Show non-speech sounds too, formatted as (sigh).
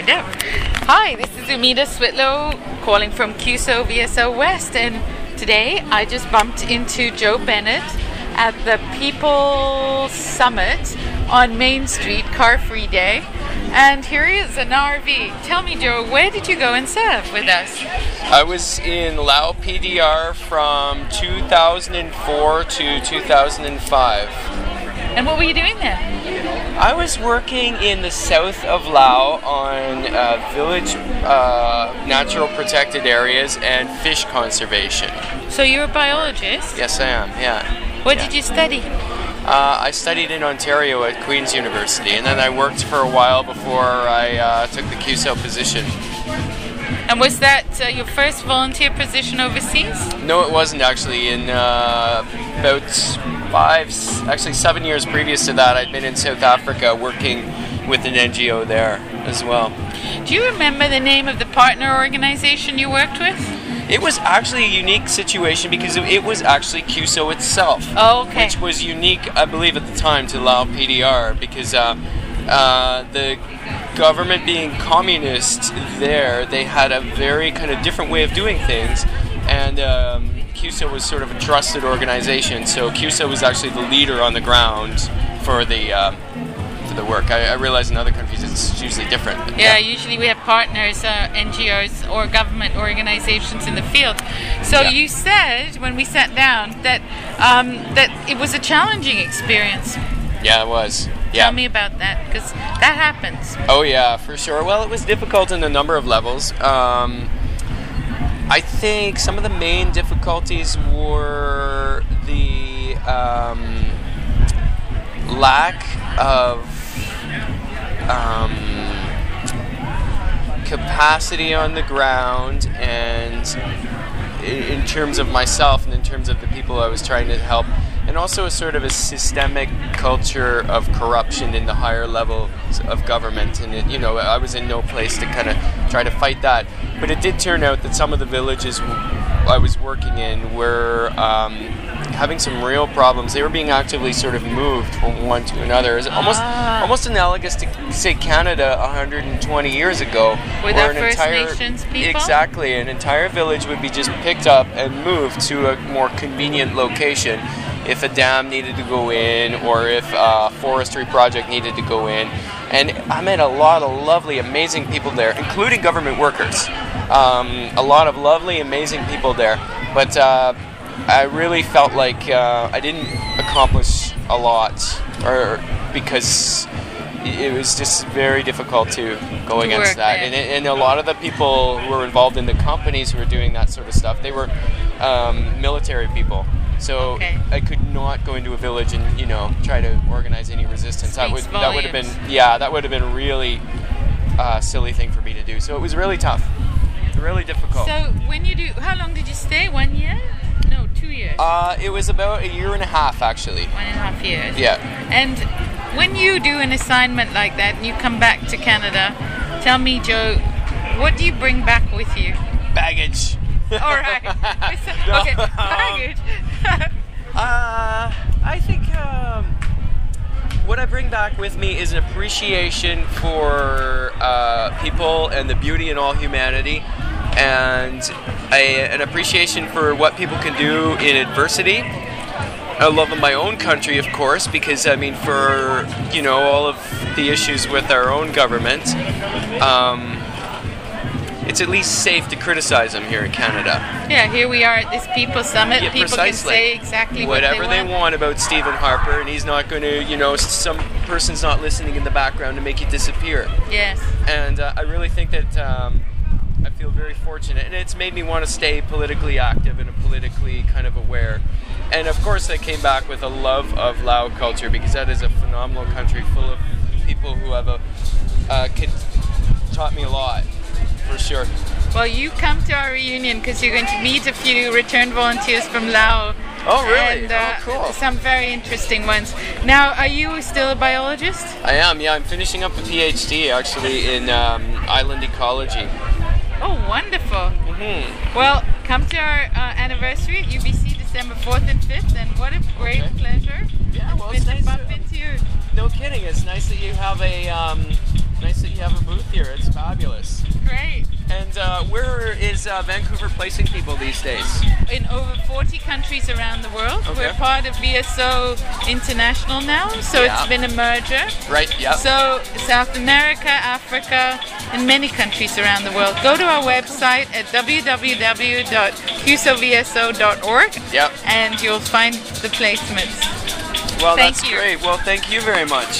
find out. Hi, this is Umida Switlow calling from CUSO VSO West, and today I just bumped into Joe Bennett at the People Summit on Main Street, Car Free Day. And here he is, an RV. Tell me, Joe, where did you go and serve with us? I was in Lao PDR from 2004 to 2005. And what were you doing there? I was working in the south of Lao on uh, village uh, natural protected areas and fish conservation. So you're a biologist? Yes, I am, yeah. What yeah. did you study? Uh, I studied in Ontario at Queen's University, and then I worked for a while before I uh, took the CUSO position. And was that uh, your first volunteer position overseas? No, it wasn't actually. In uh, about five, actually seven years previous to that, I'd been in South Africa working with an NGO there as well. Do you remember the name of the partner organization you worked with? It was actually a unique situation because it was actually CUSO itself. Oh, okay. Which was unique, I believe, at the time to Lao PDR because uh, uh, the government being communist there, they had a very kind of different way of doing things. And um, CUSO was sort of a trusted organization. So CUSO was actually the leader on the ground for the. Uh, for the work. I, I, realize in other countries it's usually different. Yeah, yeah, usually we have partners, uh, NGOs, or government organizations in the field. So yeah. you said when we sat down that um, that it was a challenging experience. Yeah, it was. Yeah. Tell me about that because that happens. Oh yeah, for sure. Well, it was difficult in a number of levels. Um, I think some of the main difficulties were the um, lack of um, capacity on the ground and in terms of myself and in terms of the people I was trying to help, and also a sort of a systemic culture of corruption in the higher levels of government. And it, you know, I was in no place to kind of try to fight that. But it did turn out that some of the villages I was working in were um, having some real problems. They were being actively sort of moved from one to another. It's almost ah. almost analogous to say Canada 120 years ago, With where an First entire Nations people? exactly an entire village would be just picked up and moved to a more convenient location if a dam needed to go in or if a forestry project needed to go in. And I met a lot of lovely, amazing people there, including government workers. Um, a lot of lovely, amazing people there. But uh, I really felt like uh, I didn't accomplish a lot, or because it was just very difficult to go against that. And, and a lot of the people who were involved in the companies who were doing that sort of stuff, they were um, military people. So Okay. I could not go into a village and you know try to organize any resistance. that would Speaks that would have been yeah that would have been a really uh, silly thing for me to do. So it was really tough, really difficult. So when you do, how long did you stay? One year? No, two years. Uh, it was about a year and a half actually. One and a half years. Yeah. And when you do an assignment like that and you come back to Canada, tell me, Joe, what do you bring back with you? Baggage. (laughs) All right. No, (laughs) okay. um, Baggage. (laughs) Uh, I think um, what I bring back with me is an appreciation for uh, people and the beauty in all humanity, and a, an appreciation for what people can do in adversity. A love of my own country, of course, because I mean, for you know all of the issues with our own government, um, it's at least safe to criticize them here in Canada. yeah, here we are at this People Summit. Yeah, People can say exactly whatever what they, they want about Stephen Harper, and he's not going to, you know, some person's not listening in the background to make you disappear. Yes. And uh, I really think that um, I feel very fortunate, and it's made me want to stay politically active and politically kind of aware. And of course, I came back with a love of Lao culture because that is a phenomenal country full of people who have a uh, kid, taught me a lot, for sure. Well, you come to our reunion because you're going to meet a few returned volunteers from Lao. Oh, really? And, uh, oh, cool. Some very interesting ones. Now, are you still a biologist? I am, yeah. I'm finishing up a PhD actually in um, island ecology. Oh, wonderful. hmm Well, come to our uh, anniversary at UBC December 4th and 5th, and what a great Okay. pleasure Yeah, well, it's it's nice to bump to- into you. No kidding. It's nice that you have a um, nice that you have a booth here. It's fabulous. Is uh, Vancouver placing people these days? In over 40 countries around the world. Okay. We're part of VSO International now, so Yeah. it's been a merger. Right. Yeah. So, South America, Africa, and many countries around the world. Go to our website at www.cusovso.org Yep. and you'll find the placements. Well, thank that's you. great. Well, thank you very much.